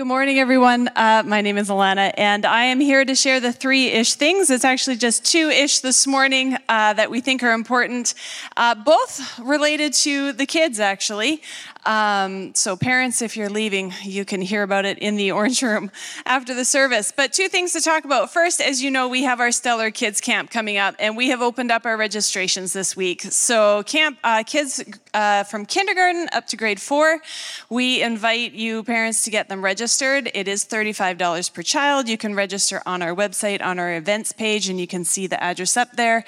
Good morning, everyone. Uh, my name is Alana, and I am here to share the three ish things. It's actually just two ish this morning uh, that we think are important, uh, both related to the kids, actually. Um, so, parents, if you're leaving, you can hear about it in the orange room after the service. But two things to talk about. First, as you know, we have our Stellar Kids Camp coming up, and we have opened up our registrations this week. So, camp uh, kids uh, from kindergarten up to grade four, we invite you parents to get them registered. It is $35 per child. You can register on our website on our events page, and you can see the address up there.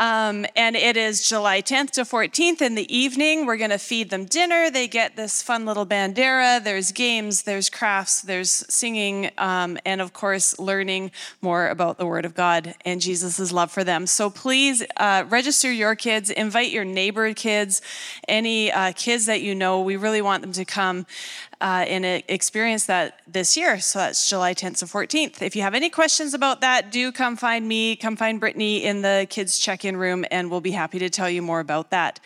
Um, and it is July 10th to 14th in the evening. We're going to feed them dinner. They get this fun little bandera. There's games, there's crafts, there's singing, um, and of course, learning more about the Word of God and Jesus' love for them. So please uh, register your kids, invite your neighbor kids, any uh, kids that you know. We really want them to come uh, and experience that this year. So that's July 10th to 14th. If you have any questions about that, do come find me, come find Brittany in the kids check in room, and we'll be happy to tell you more about that.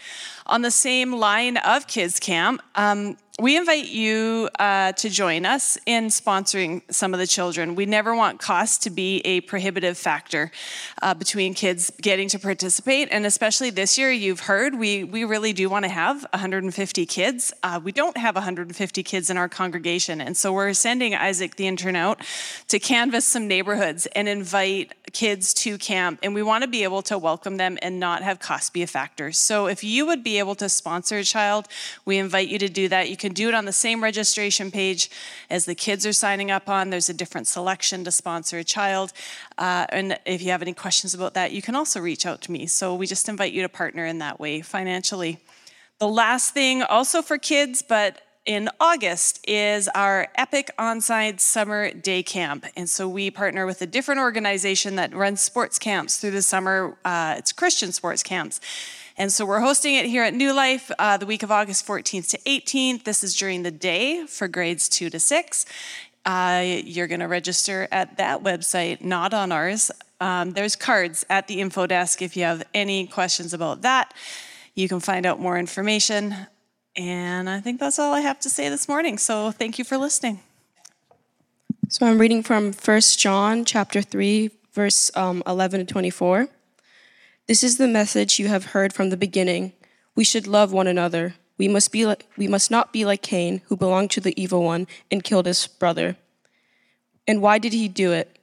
On the same line of Kids Camp, um, we invite you uh, to join us in sponsoring some of the children. We never want cost to be a prohibitive factor uh, between kids getting to participate. And especially this year, you've heard, we, we really do want to have 150 kids. Uh, we don't have 150 kids in our congregation. And so we're sending Isaac the intern out to canvass some neighborhoods and invite kids to camp. And we want to be able to welcome them and not have cost be a factor. So if you would be able to sponsor a child, we invite you to do that. You can do it on the same registration page as the kids are signing up on. There's a different selection to sponsor a child. Uh, and if you have any questions about that, you can also reach out to me. So we just invite you to partner in that way financially. The last thing, also for kids, but in August is our Epic Onside Summer Day Camp. And so we partner with a different organization that runs sports camps through the summer. Uh, it's Christian sports camps. And so we're hosting it here at New Life uh, the week of August 14th to 18th. This is during the day for grades two to six. Uh, you're going to register at that website, not on ours. Um, there's cards at the info desk if you have any questions about that. You can find out more information. And I think that's all I have to say this morning. So thank you for listening. So I'm reading from 1 John chapter 3, verse um, 11 to 24. This is the message you have heard from the beginning. We should love one another. We must, be like, we must not be like Cain, who belonged to the evil one and killed his brother. And why did he do it?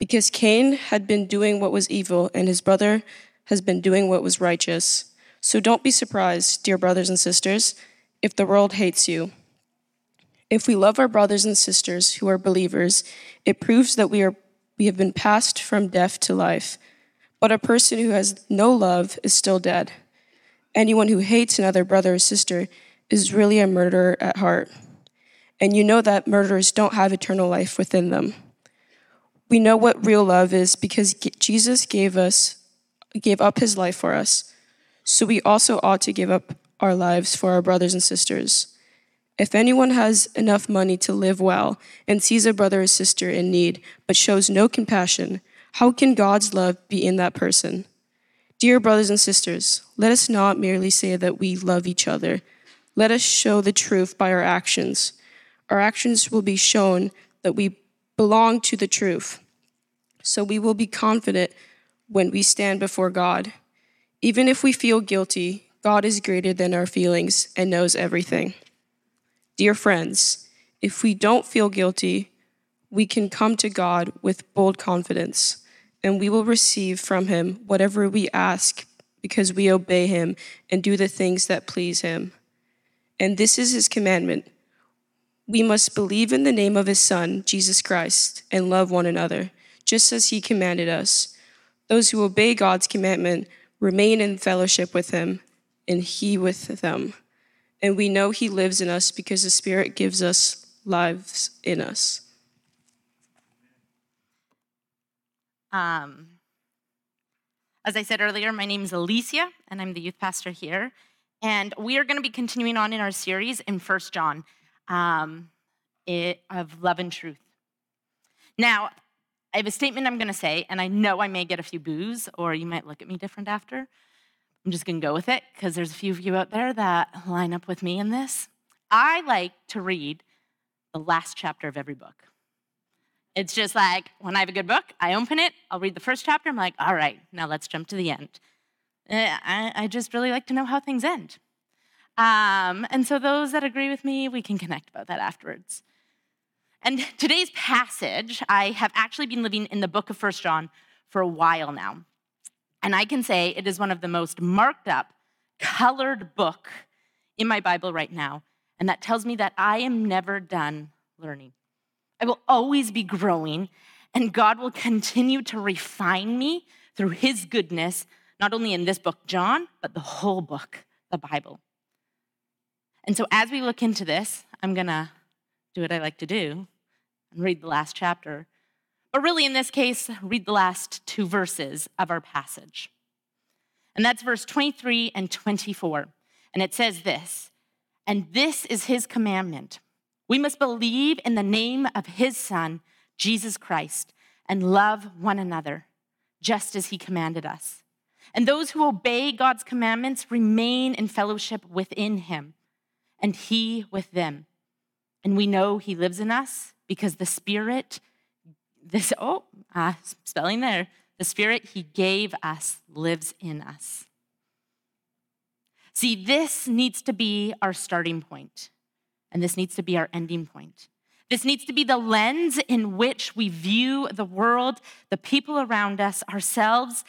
Because Cain had been doing what was evil, and his brother has been doing what was righteous. So don't be surprised, dear brothers and sisters, if the world hates you. If we love our brothers and sisters who are believers, it proves that we, are, we have been passed from death to life. But a person who has no love is still dead. Anyone who hates another brother or sister is really a murderer at heart. And you know that murderers don't have eternal life within them. We know what real love is because Jesus gave us gave up his life for us. So we also ought to give up our lives for our brothers and sisters. If anyone has enough money to live well and sees a brother or sister in need but shows no compassion, how can God's love be in that person? Dear brothers and sisters, let us not merely say that we love each other. Let us show the truth by our actions. Our actions will be shown that we belong to the truth. So we will be confident when we stand before God. Even if we feel guilty, God is greater than our feelings and knows everything. Dear friends, if we don't feel guilty, we can come to God with bold confidence and we will receive from him whatever we ask because we obey him and do the things that please him. And this is his commandment. We must believe in the name of his Son, Jesus Christ, and love one another, just as he commanded us. Those who obey God's commandment remain in fellowship with him, and he with them. And we know he lives in us because the Spirit gives us lives in us. Um, as I said earlier, my name is Alycia, and I'm the youth pastor here. And we are going to be continuing on in our series in First John um, it, of love and truth. Now, I have a statement I'm going to say, and I know I may get a few boos, or you might look at me different after. I'm just going to go with it because there's a few of you out there that line up with me in this. I like to read the last chapter of every book. It's just like when I have a good book, I open it, I'll read the first chapter, I'm like, all right, now let's jump to the end. Eh, I, I just really like to know how things end. Um, and so, those that agree with me, we can connect about that afterwards. And today's passage, I have actually been living in the book of First John for a while now. And I can say it is one of the most marked up, colored book in my Bible right now. And that tells me that I am never done learning. I will always be growing, and God will continue to refine me through His goodness, not only in this book, John, but the whole book, the Bible. And so, as we look into this, I'm gonna do what I like to do and read the last chapter. But really, in this case, read the last two verses of our passage. And that's verse 23 and 24. And it says this And this is his commandment we must believe in the name of his Son, Jesus Christ, and love one another, just as he commanded us. And those who obey God's commandments remain in fellowship within him, and he with them. And we know he lives in us because the Spirit, this, oh, ah, spelling there, the Spirit he gave us lives in us. See, this needs to be our starting point, and this needs to be our ending point. This needs to be the lens in which we view the world, the people around us, ourselves.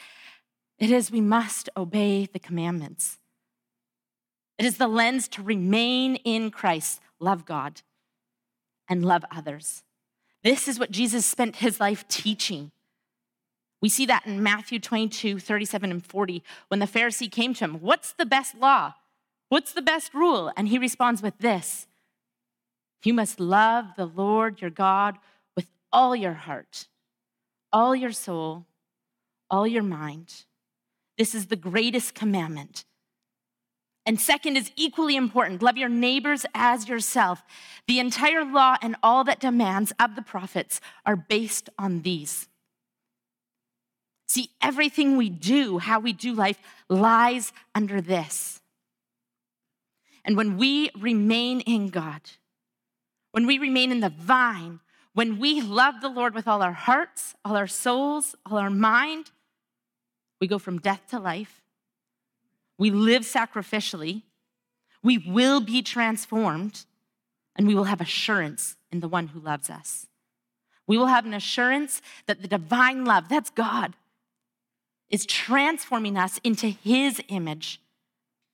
It is we must obey the commandments. It is the lens to remain in Christ, love God, and love others. This is what Jesus spent his life teaching. We see that in Matthew 22, 37 and 40, when the Pharisee came to him, What's the best law? What's the best rule? And he responds with this You must love the Lord your God with all your heart, all your soul, all your mind. This is the greatest commandment. And second is equally important love your neighbors as yourself. The entire law and all that demands of the prophets are based on these. See, everything we do, how we do life, lies under this. And when we remain in God, when we remain in the vine, when we love the Lord with all our hearts, all our souls, all our mind, we go from death to life we live sacrificially, we will be transformed, and we will have assurance in the one who loves us. We will have an assurance that the divine love, that's God, is transforming us into his image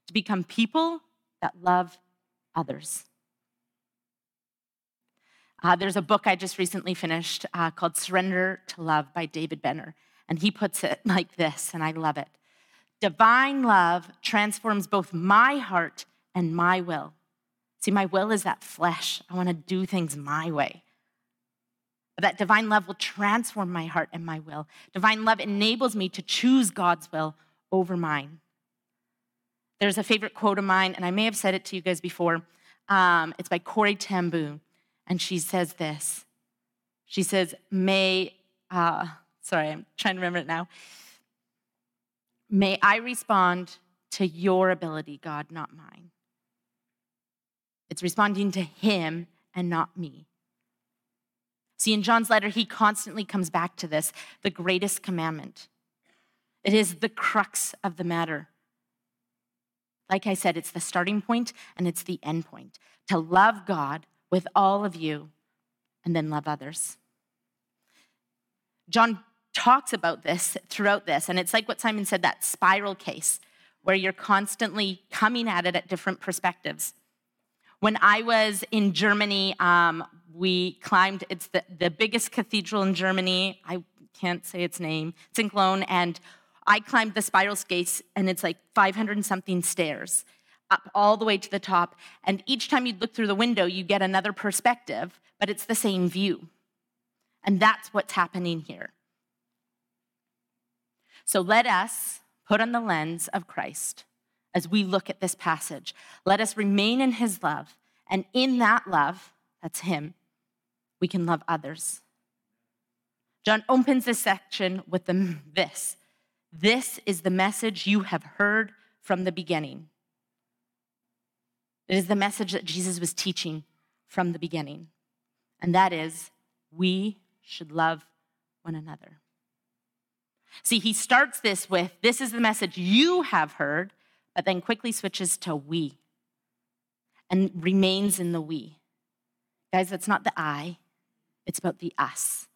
to become people that love others. Uh, there's a book I just recently finished uh, called Surrender to Love by David Benner, and he puts it like this, and I love it. Divine love transforms both my heart and my will. See, my will is that flesh. I want to do things my way. But that divine love will transform my heart and my will. Divine love enables me to choose God's will over mine. There's a favorite quote of mine, and I may have said it to you guys before. Um, it's by Corrie Boom, and she says this. She says, May, uh, sorry, I'm trying to remember it now. May I respond to your ability, God, not mine. It's responding to him and not me. See, in John's letter, he constantly comes back to this the greatest commandment. It is the crux of the matter. Like I said, it's the starting point and it's the end point to love God with all of you and then love others. John talks about this throughout this. And it's like what Simon said that spiral case where you're constantly coming at it at different perspectives. When I was in Germany, um, we climbed, it's the, the biggest cathedral in Germany. I can't say its name. It's in Cologne. And I climbed the spiral case, and it's like 500 and something stairs up all the way to the top. And each time you look through the window, you get another perspective, but it's the same view. And that's what's happening here. So let us put on the lens of Christ as we look at this passage. Let us remain in his love. And in that love, that's him, we can love others. John opens this section with the, this This is the message you have heard from the beginning. It is the message that Jesus was teaching from the beginning. and that is we should love one another. See, he starts this with this is the message you have heard, but then quickly switches to we and remains in the we. Guys, that's not the I, it's about the us.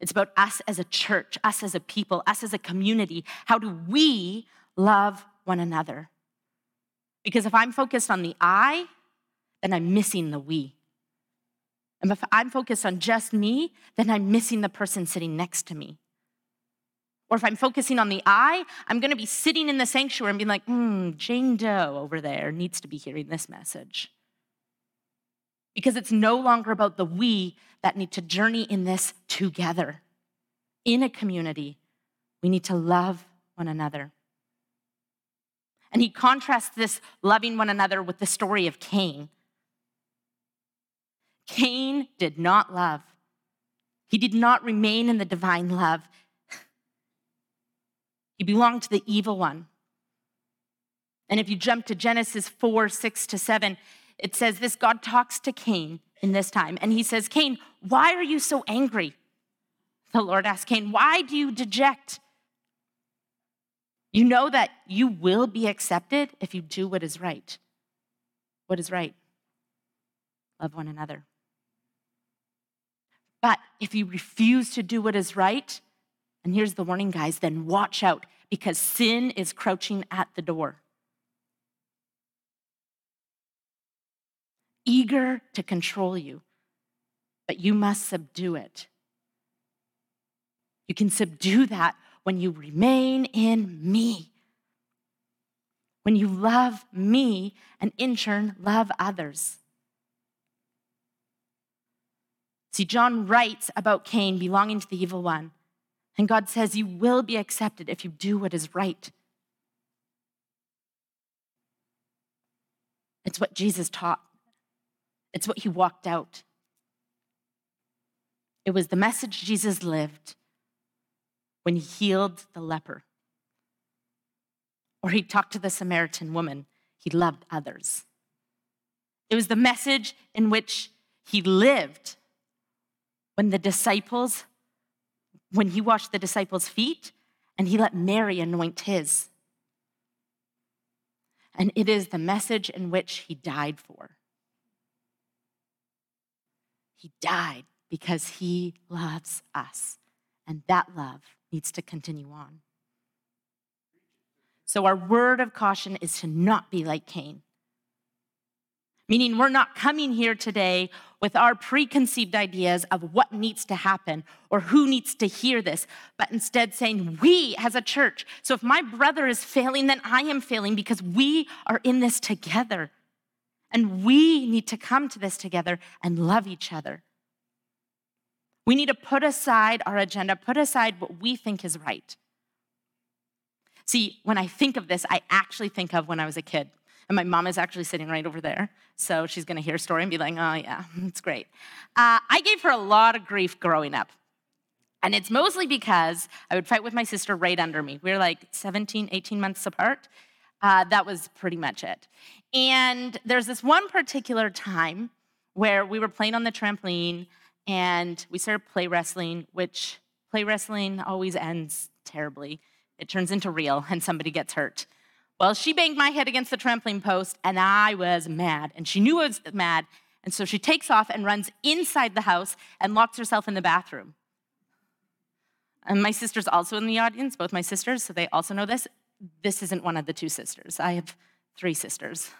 It's about us as a church, us as a people, us as a community. How do we love one another? Because if I'm focused on the I, then I'm missing the we. And if I'm focused on just me, then I'm missing the person sitting next to me. Or if I'm focusing on the I, I'm going to be sitting in the sanctuary and being like, hmm, Jane Doe over there needs to be hearing this message. Because it's no longer about the we that need to journey in this together. In a community, we need to love one another. And he contrasts this loving one another with the story of Cain. Cain did not love, he did not remain in the divine love. He belonged to the evil one. And if you jump to Genesis 4 6 to 7, it says this God talks to Cain in this time, and he says, Cain, why are you so angry? The Lord asked Cain, Why do you deject? You know that you will be accepted if you do what is right. What is right? Love one another. But if you refuse to do what is right, and here's the warning, guys, then watch out because sin is crouching at the door. Eager to control you, but you must subdue it. You can subdue that when you remain in me. When you love me and in turn love others. See, John writes about Cain belonging to the evil one. And God says, You will be accepted if you do what is right. It's what Jesus taught, it's what he walked out. It was the message Jesus lived when he healed the leper, or he talked to the Samaritan woman. He loved others. It was the message in which he lived when the disciples when he washed the disciples' feet and he let Mary anoint his. And it is the message in which he died for. He died because he loves us, and that love needs to continue on. So, our word of caution is to not be like Cain. Meaning, we're not coming here today with our preconceived ideas of what needs to happen or who needs to hear this, but instead saying, we as a church. So if my brother is failing, then I am failing because we are in this together. And we need to come to this together and love each other. We need to put aside our agenda, put aside what we think is right. See, when I think of this, I actually think of when I was a kid. And my mom is actually sitting right over there. So she's going to hear a story and be like, oh, yeah, it's great. Uh, I gave her a lot of grief growing up. And it's mostly because I would fight with my sister right under me. We were like 17, 18 months apart. Uh, that was pretty much it. And there's this one particular time where we were playing on the trampoline and we started play wrestling, which play wrestling always ends terribly. It turns into real and somebody gets hurt. Well, she banged my head against the trampoline post, and I was mad. And she knew I was mad. And so she takes off and runs inside the house and locks herself in the bathroom. And my sister's also in the audience, both my sisters, so they also know this. This isn't one of the two sisters. I have three sisters.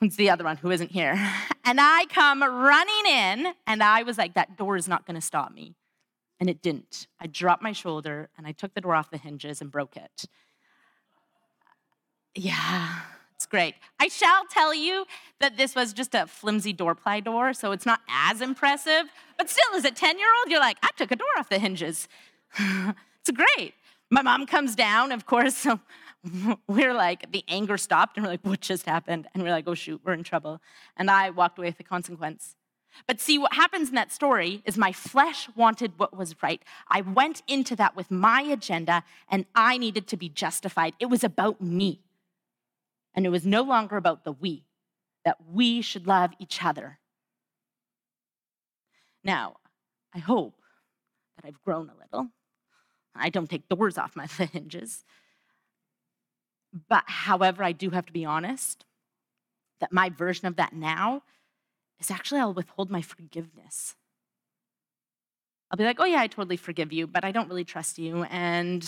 It's the other one who isn't here. And I come running in, and I was like, that door is not going to stop me. And it didn't. I dropped my shoulder, and I took the door off the hinges and broke it. Yeah, it's great. I shall tell you that this was just a flimsy door ply door, so it's not as impressive. But still, as a 10 year old, you're like, I took a door off the hinges. it's great. My mom comes down, of course, so we're like, the anger stopped, and we're like, what just happened? And we're like, oh shoot, we're in trouble. And I walked away with the consequence. But see, what happens in that story is my flesh wanted what was right. I went into that with my agenda, and I needed to be justified. It was about me. And it was no longer about the we, that we should love each other. Now, I hope that I've grown a little. I don't take doors off my hinges. But however, I do have to be honest that my version of that now is actually I'll withhold my forgiveness. I'll be like, oh, yeah, I totally forgive you, but I don't really trust you. And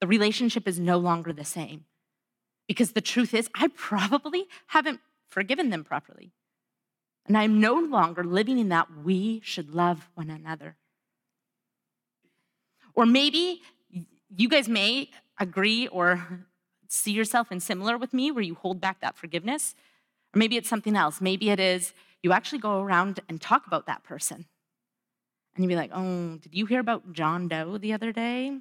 the relationship is no longer the same. Because the truth is, I probably haven't forgiven them properly. And I'm no longer living in that we should love one another. Or maybe you guys may agree or see yourself in similar with me where you hold back that forgiveness. Or maybe it's something else. Maybe it is you actually go around and talk about that person. And you'd be like, oh, did you hear about John Doe the other day?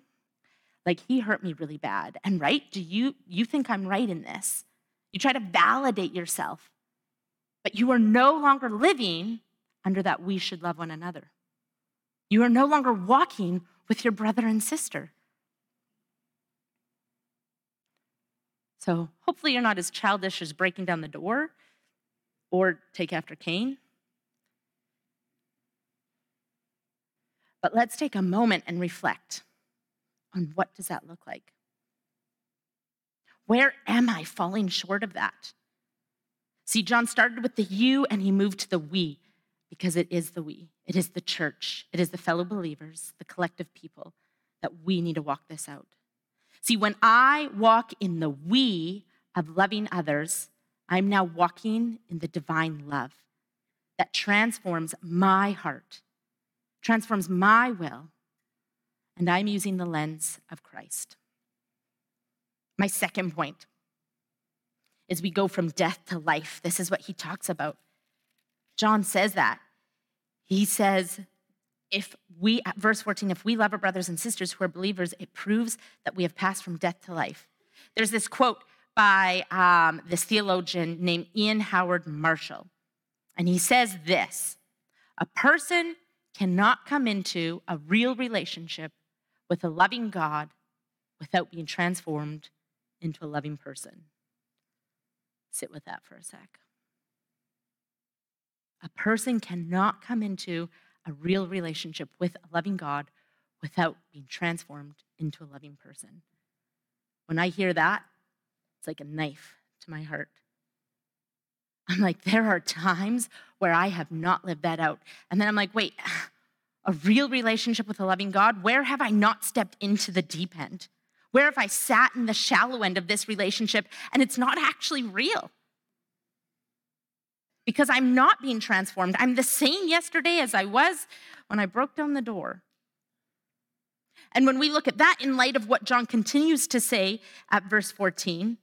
Like he hurt me really bad. And right, do you you think I'm right in this? You try to validate yourself. But you are no longer living under that we should love one another. You are no longer walking with your brother and sister. So hopefully you're not as childish as breaking down the door or take after Cain. But let's take a moment and reflect on what does that look like? Where am I falling short of that? See, John started with the you and he moved to the we because it is the we. It is the church. It is the fellow believers, the collective people that we need to walk this out. See, when I walk in the we of loving others, I'm now walking in the divine love that transforms my heart, transforms my will, and I'm using the lens of Christ. My second point is we go from death to life. This is what he talks about. John says that. He says, if we, verse 14, if we love our brothers and sisters who are believers, it proves that we have passed from death to life. There's this quote by um, this theologian named Ian Howard Marshall. And he says this A person cannot come into a real relationship with a loving God without being transformed into a loving person. Sit with that for a sec. A person cannot come into a real relationship with a loving God without being transformed into a loving person. When I hear that, it's like a knife to my heart. I'm like, there are times where I have not lived that out. And then I'm like, wait, a real relationship with a loving God, where have I not stepped into the deep end? Where have I sat in the shallow end of this relationship and it's not actually real? Because I'm not being transformed. I'm the same yesterday as I was when I broke down the door. And when we look at that in light of what John continues to say at verse 14,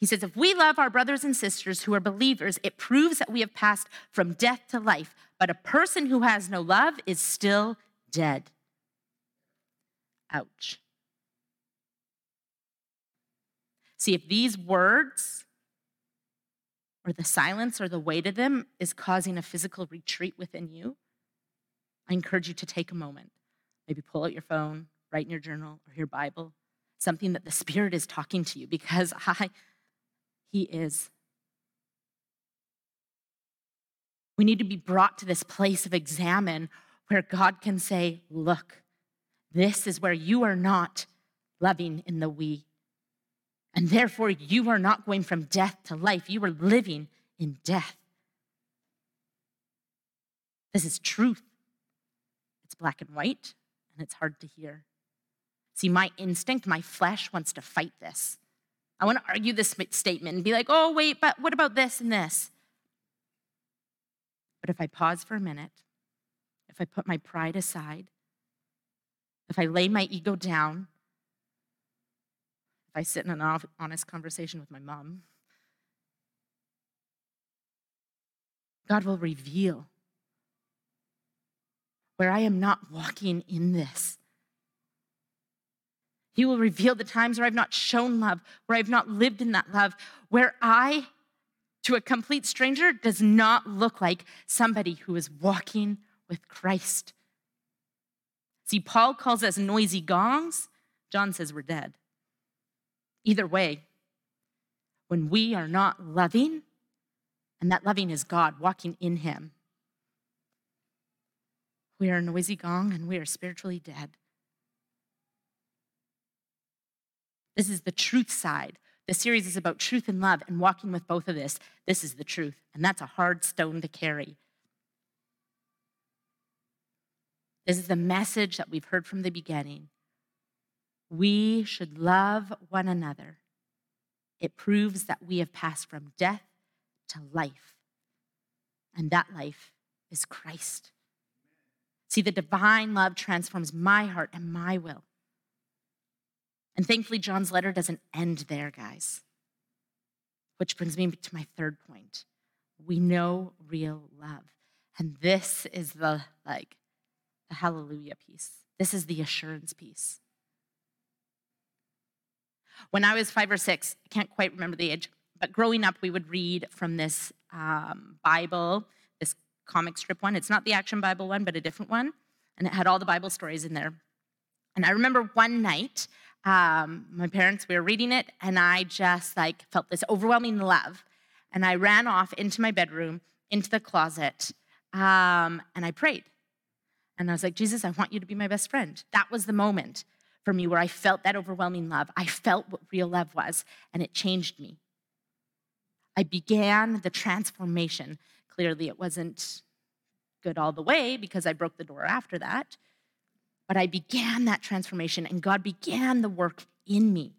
he says, If we love our brothers and sisters who are believers, it proves that we have passed from death to life. But a person who has no love is still dead. Ouch. See, if these words or the silence or the weight of them is causing a physical retreat within you, I encourage you to take a moment. Maybe pull out your phone, write in your journal or your Bible, something that the Spirit is talking to you because I he is. We need to be brought to this place of examine where God can say, Look, this is where you are not loving in the we. And therefore, you are not going from death to life. You are living in death. This is truth. It's black and white, and it's hard to hear. See, my instinct, my flesh wants to fight this. I want to argue this statement and be like, oh, wait, but what about this and this? But if I pause for a minute, if I put my pride aside, if I lay my ego down, I sit in an honest conversation with my mom, God will reveal where I am not walking in this. He will reveal the times where I've not shown love, where I've not lived in that love, where I, to a complete stranger, does not look like somebody who is walking with Christ. See, Paul calls us noisy gongs. John says we're dead. Either way, when we are not loving, and that loving is God walking in Him, We are a noisy gong and we are spiritually dead. This is the truth side. The series is about truth and love and walking with both of this. This is the truth, and that's a hard stone to carry. This is the message that we've heard from the beginning. We should love one another. It proves that we have passed from death to life, and that life is Christ. See, the divine love transforms my heart and my will. And thankfully, John's letter doesn't end there, guys. Which brings me to my third point. We know real love. And this is the like the hallelujah piece. This is the assurance piece. When I was five or six, I can't quite remember the age, but growing up, we would read from this um, Bible, this comic strip one. It's not the Action Bible one, but a different one. And it had all the Bible stories in there. And I remember one night, um, my parents, we were reading it, and I just like felt this overwhelming love. And I ran off into my bedroom, into the closet, um, and I prayed. And I was like, Jesus, I want you to be my best friend. That was the moment for me where I felt that overwhelming love. I felt what real love was, and it changed me. I began the transformation. Clearly, it wasn't good all the way because I broke the door after that. But I began that transformation, and God began the work in me.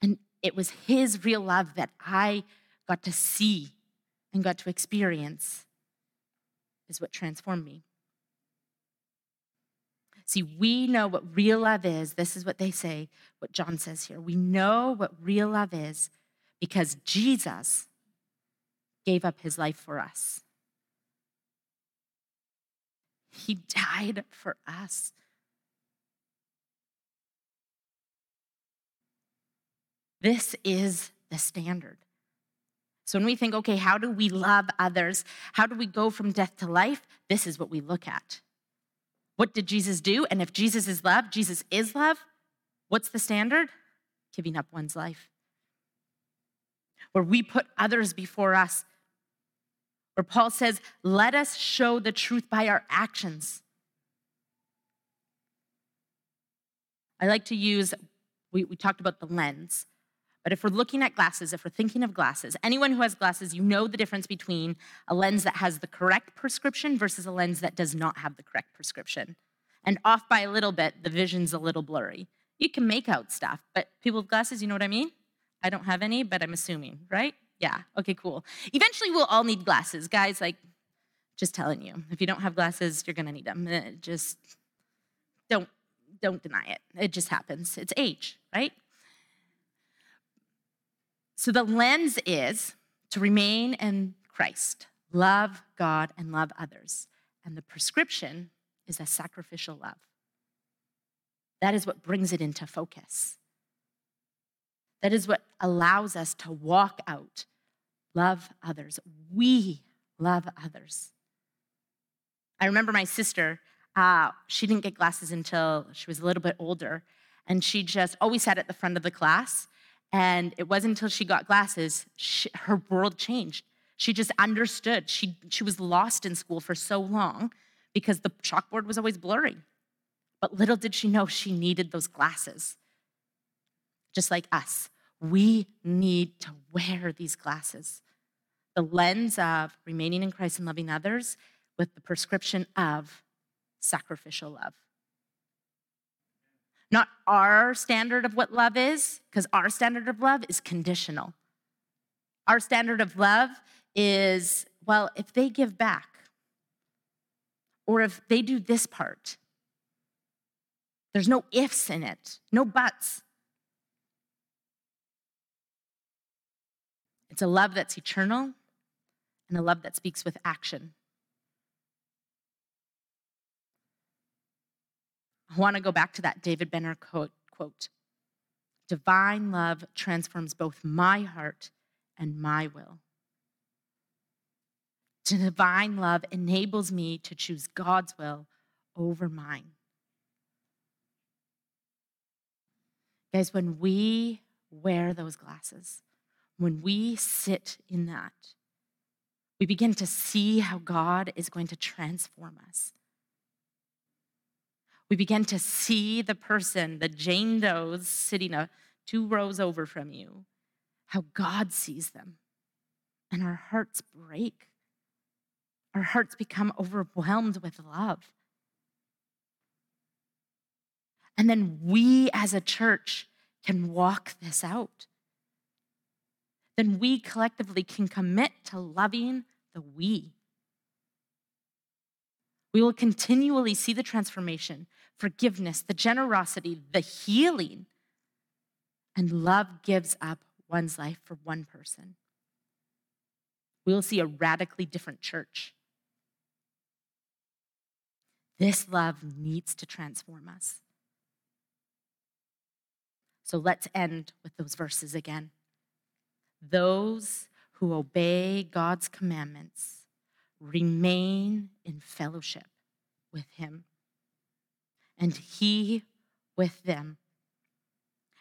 And it was His real love that I got to see and got to experience, is what transformed me. See, we know what real love is. This is what they say, what John says here. We know what real love is because Jesus gave up his life for us. He died for us. This is the standard. So when we think, okay, how do we love others? How do we go from death to life? This is what we look at. What did Jesus do? And if Jesus is love, Jesus is love, what's the standard? Giving up one's life. Where we put others before us. Where Paul says, let us show the truth by our actions. I like to use, we, we talked about the lens. But if we're looking at glasses, if we're thinking of glasses, anyone who has glasses, you know the difference between a lens that has the correct prescription versus a lens that does not have the correct prescription. And off by a little bit, the vision's a little blurry. You can make out stuff, but people with glasses, you know what I mean? I don't have any, but I'm assuming, right? Yeah, okay, cool. Eventually, we'll all need glasses. Guys, like, just telling you, if you don't have glasses, you're gonna need them. Eh, just don't, don't deny it. It just happens. It's age, right? So the lens is to remain in Christ, love God and love others. And the prescription is a sacrificial love. That is what brings it into focus. That is what allows us to walk out, love others. We love others. I remember my sister, uh, she didn't get glasses until she was a little bit older, and she just always sat at the front of the class and it wasn't until she got glasses, she, her world changed. She just understood. She, she was lost in school for so long because the chalkboard was always blurry. But little did she know she needed those glasses. Just like us, we need to wear these glasses. The lens of remaining in Christ and loving others with the prescription of sacrificial love not our standard of what love is, because our standard of love is conditional. Our standard of love is, well, if they give back, or if they do this part, there's no ifs in it, no buts. It's a love that's eternal and a love that speaks with action. I want to go back to that David Benner quote, quote Divine love transforms both my heart and my will. Divine love enables me to choose God's will over mine. Guys, when we wear those glasses, when we sit in that, we begin to see how God is going to transform us. We begin to see the person, the Jane Does sitting a, two rows over from you, how God sees them. And our hearts break. Our hearts become overwhelmed with love. And then we as a church can walk this out. Then we collectively can commit to loving the we. We will continually see the transformation, forgiveness, the generosity, the healing. And love gives up one's life for one person. We will see a radically different church. This love needs to transform us. So let's end with those verses again. Those who obey God's commandments remain in fellowship with Him, and He with them.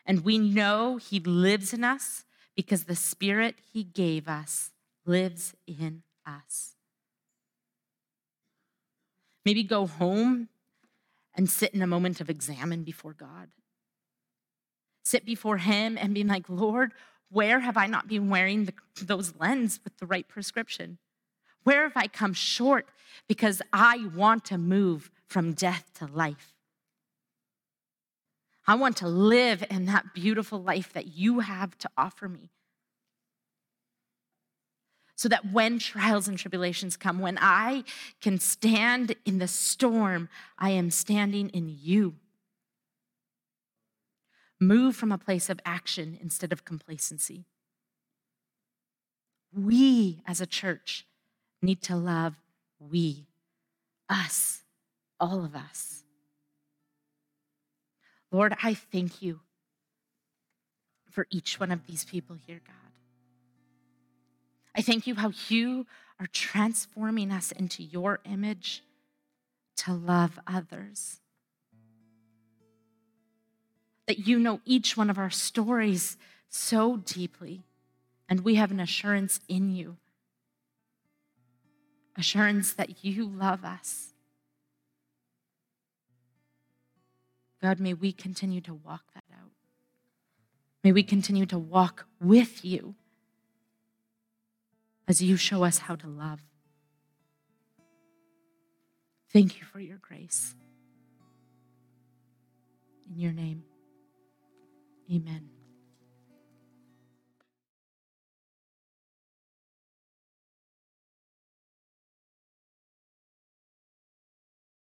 And we know He lives in us because the Spirit He gave us lives in us. Maybe go home and sit in a moment of examine before God. Sit before Him and be like, Lord, where have I not been wearing the, those lens with the right prescription? Where have I come short because I want to move from death to life? I want to live in that beautiful life that you have to offer me. So that when trials and tribulations come, when I can stand in the storm, I am standing in you. Move from a place of action instead of complacency. We as a church need to love we, us, all of us. Lord, I thank you for each one of these people here, God. I thank you how you are transforming us into your image to love others that you know each one of our stories so deeply, and we have an assurance in you assurance that you love us. God, may we continue to walk that out. May we continue to walk with you as you show us how to love. Thank you for your grace. In your name. Amen.